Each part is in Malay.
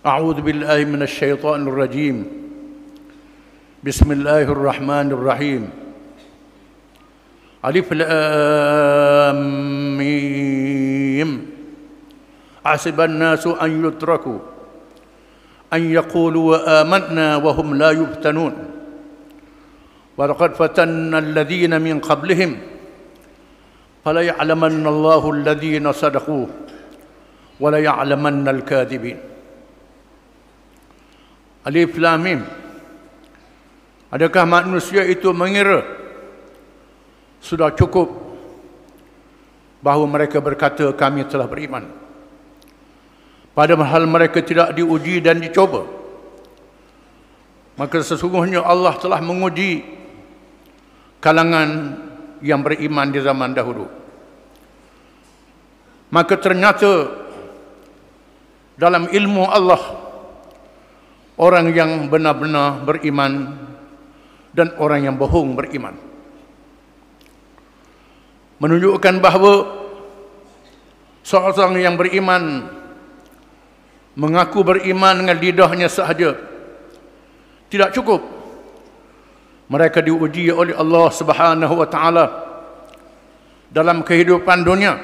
أعوذ بالله من الشيطان الرجيم. بسم الله الرحمن الرحيم. ألف لام ميم. حسب الناس أن يتركوا أن يقولوا آمنا وهم لا يفتنون. ولقد فتنا الذين من قبلهم فليعلمن الله الذين صدقوا وليعلمن الكاذبين. Alif Lam Mim. Adakah manusia itu mengira sudah cukup bahawa mereka berkata kami telah beriman? Padahal mereka tidak diuji dan dicoba. Maka sesungguhnya Allah telah menguji kalangan yang beriman di zaman dahulu. Maka ternyata dalam ilmu Allah orang yang benar-benar beriman dan orang yang bohong beriman. Menunjukkan bahawa seorang yang beriman mengaku beriman dengan lidahnya sahaja tidak cukup. Mereka diuji oleh Allah Subhanahu wa taala dalam kehidupan dunia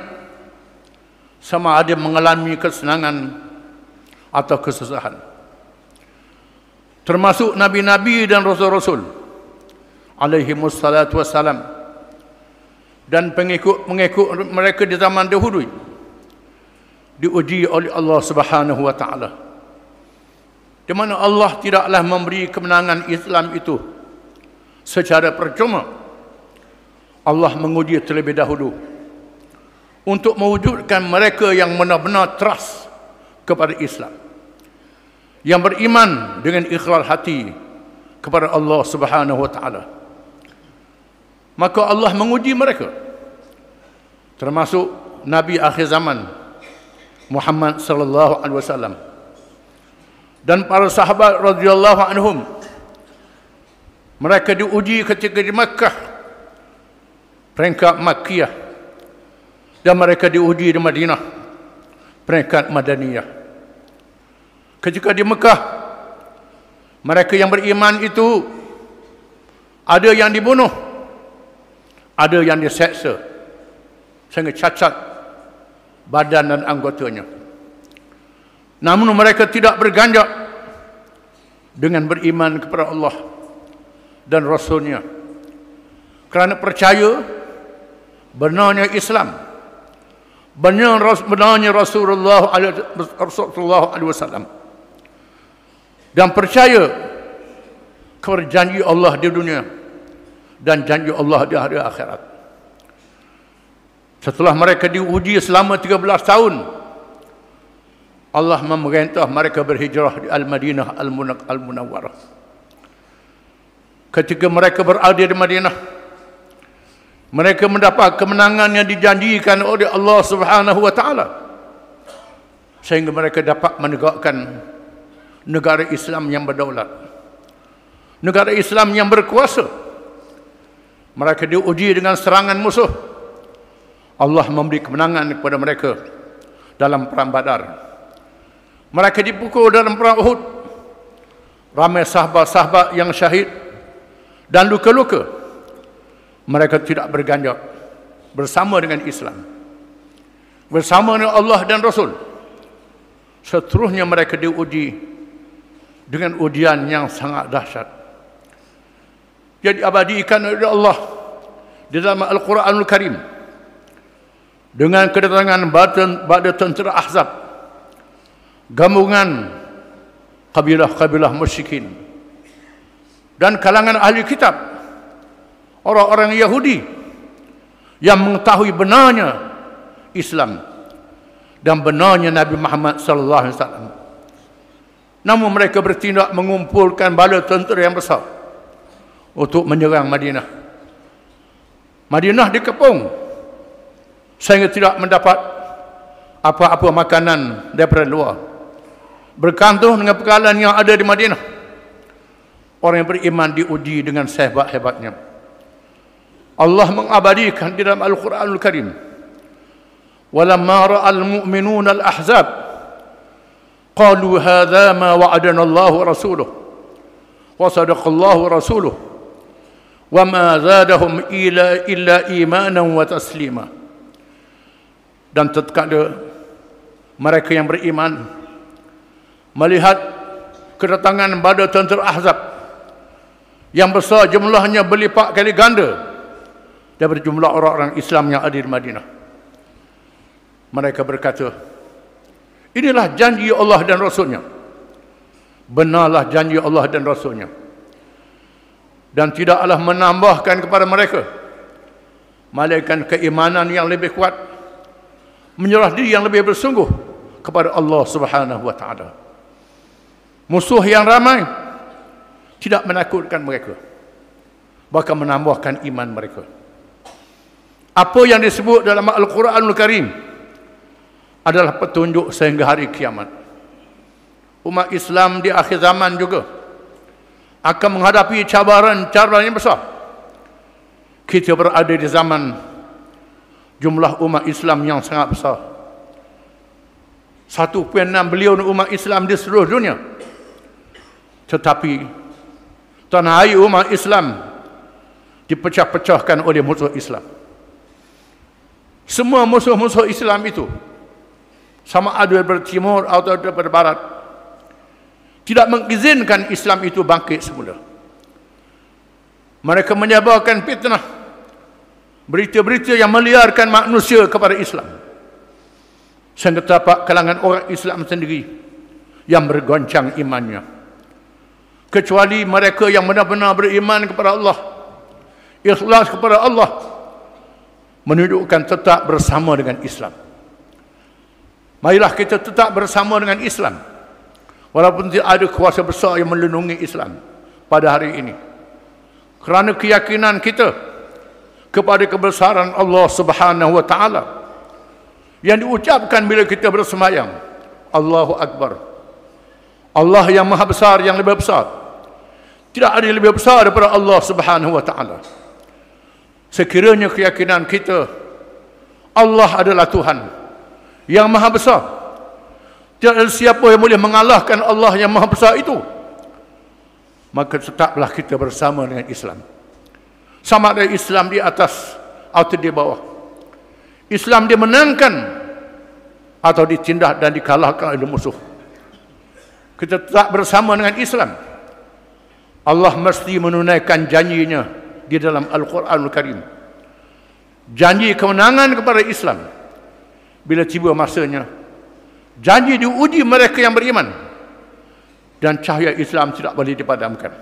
sama ada mengalami kesenangan atau kesusahan termasuk nabi-nabi dan rasul-rasul. Alaihi wassalatu wassalam dan pengikut-pengikut mereka di zaman dahulu. Diuji oleh Allah Subhanahu wa taala. Di mana Allah tidaklah memberi kemenangan Islam itu. Secara percuma Allah menguji terlebih dahulu. Untuk mewujudkan mereka yang benar-benar trust kepada Islam yang beriman dengan ikhlas hati kepada Allah Subhanahu wa taala. Maka Allah menguji mereka. Termasuk nabi akhir zaman Muhammad sallallahu alaihi wasallam dan para sahabat radhiyallahu anhum. Mereka diuji ketika di Makkah peringkat Makkiyah dan mereka diuji di Madinah peringkat Madaniyah ketika di Mekah mereka yang beriman itu ada yang dibunuh ada yang diseksa sehingga cacat badan dan anggotanya. Namun mereka tidak berganjak dengan beriman kepada Allah dan Rasulnya. Kerana percaya benarnya Islam benar benarnya Rasulullah Rasulullah alaihi wasallam dan percaya kepada janji Allah di dunia dan janji Allah di hari akhirat. Setelah mereka diuji selama 13 tahun, Allah memerintah mereka berhijrah di Al-Madinah Al-Munawwarah. Ketika mereka berada di Madinah, mereka mendapat kemenangan yang dijanjikan oleh Allah Subhanahu wa taala. Sehingga mereka dapat menegakkan negara Islam yang berdaulat. Negara Islam yang berkuasa. Mereka diuji dengan serangan musuh. Allah memberi kemenangan kepada mereka dalam perang Badar. Mereka dipukul dalam perang Uhud. Ramai sahabat-sahabat yang syahid dan luka-luka. Mereka tidak berganjak bersama dengan Islam. Bersama dengan Allah dan Rasul. Seterusnya mereka diuji dengan ujian yang sangat dahsyat. Jadi abadikan oleh Allah di dalam Al-Quranul Karim dengan kedatangan badan pada tentera Ahzab gabungan kabilah-kabilah musyrikin dan kalangan ahli kitab orang-orang Yahudi yang mengetahui benarnya Islam dan benarnya Nabi Muhammad sallallahu alaihi wasallam Namun mereka bertindak mengumpulkan bala tentera yang besar untuk menyerang Madinah. Madinah dikepung sehingga tidak mendapat apa-apa makanan daripada luar. Berkantung dengan pekalan yang ada di Madinah. Orang yang beriman diuji dengan sehebat-hebatnya. Allah mengabadikan di dalam Al-Quranul Karim. Walamma ra'al mu'minuna al-ahzab qalu hadha ma wa'adana Allah wa rasuluh wa sadaqa Allah wa rasuluh wa ma zadahum ila illa imanan wa taslima dan tatkala mereka yang beriman melihat kedatangan pada tentera Ahzab yang besar jumlahnya berlipat kali ganda daripada jumlah orang-orang Islam yang ada di Madinah. Mereka berkata Inilah janji Allah dan Rasulnya. Benarlah janji Allah dan Rasulnya. Dan tidaklah menambahkan kepada mereka. Malaikat keimanan yang lebih kuat. Menyerah diri yang lebih bersungguh kepada Allah subhanahu wa ta'ala. Musuh yang ramai tidak menakutkan mereka. Bahkan menambahkan iman mereka. Apa yang disebut dalam Al-Quranul Karim adalah petunjuk sehingga hari kiamat. Umat Islam di akhir zaman juga akan menghadapi cabaran-cabaran yang besar. Kita berada di zaman jumlah umat Islam yang sangat besar. 1.6 bilion umat Islam di seluruh dunia. Tetapi tanah air umat Islam dipecah-pecahkan oleh musuh Islam. Semua musuh-musuh Islam itu sama ada daripada timur atau daripada barat. Tidak mengizinkan Islam itu bangkit semula. Mereka menyebarkan fitnah. Berita-berita yang meliarkan manusia kepada Islam. Sehingga terdapat kalangan orang Islam sendiri yang bergoncang imannya. Kecuali mereka yang benar-benar beriman kepada Allah ikhlas kepada Allah menunjukkan tetap bersama dengan Islam Marilah kita tetap bersama dengan Islam. Walaupun tidak ada kuasa besar yang melindungi Islam pada hari ini. Kerana keyakinan kita kepada kebesaran Allah Subhanahu wa taala yang diucapkan bila kita bersemayam. Allahu akbar. Allah yang maha besar yang lebih besar. Tidak ada yang lebih besar daripada Allah Subhanahu wa taala. Sekiranya keyakinan kita Allah adalah Tuhan yang maha besar. Tidak ada siapa yang boleh mengalahkan Allah yang maha besar itu. Maka tetaplah kita bersama dengan Islam. Sama ada Islam di atas atau di bawah. Islam dimenangkan atau ditindak dan dikalahkan oleh musuh. Kita tetap bersama dengan Islam. Allah mesti menunaikan janjinya di dalam Al-Quranul Karim. Janji kemenangan kepada Islam bila tiba masanya. Janji diuji mereka yang beriman. Dan cahaya Islam tidak boleh dipadamkan.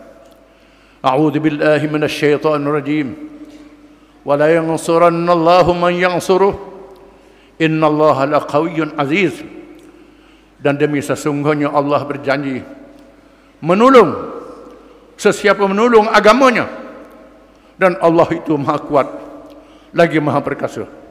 A'udzu billahi minasyaitonir rajim wa la yansuranna Allahu man yansuruh. Innallaha laqawiyyun aziz. Dan demi sesungguhnya Allah berjanji menolong sesiapa menolong agamanya. Dan Allah itu maha kuat lagi maha perkasa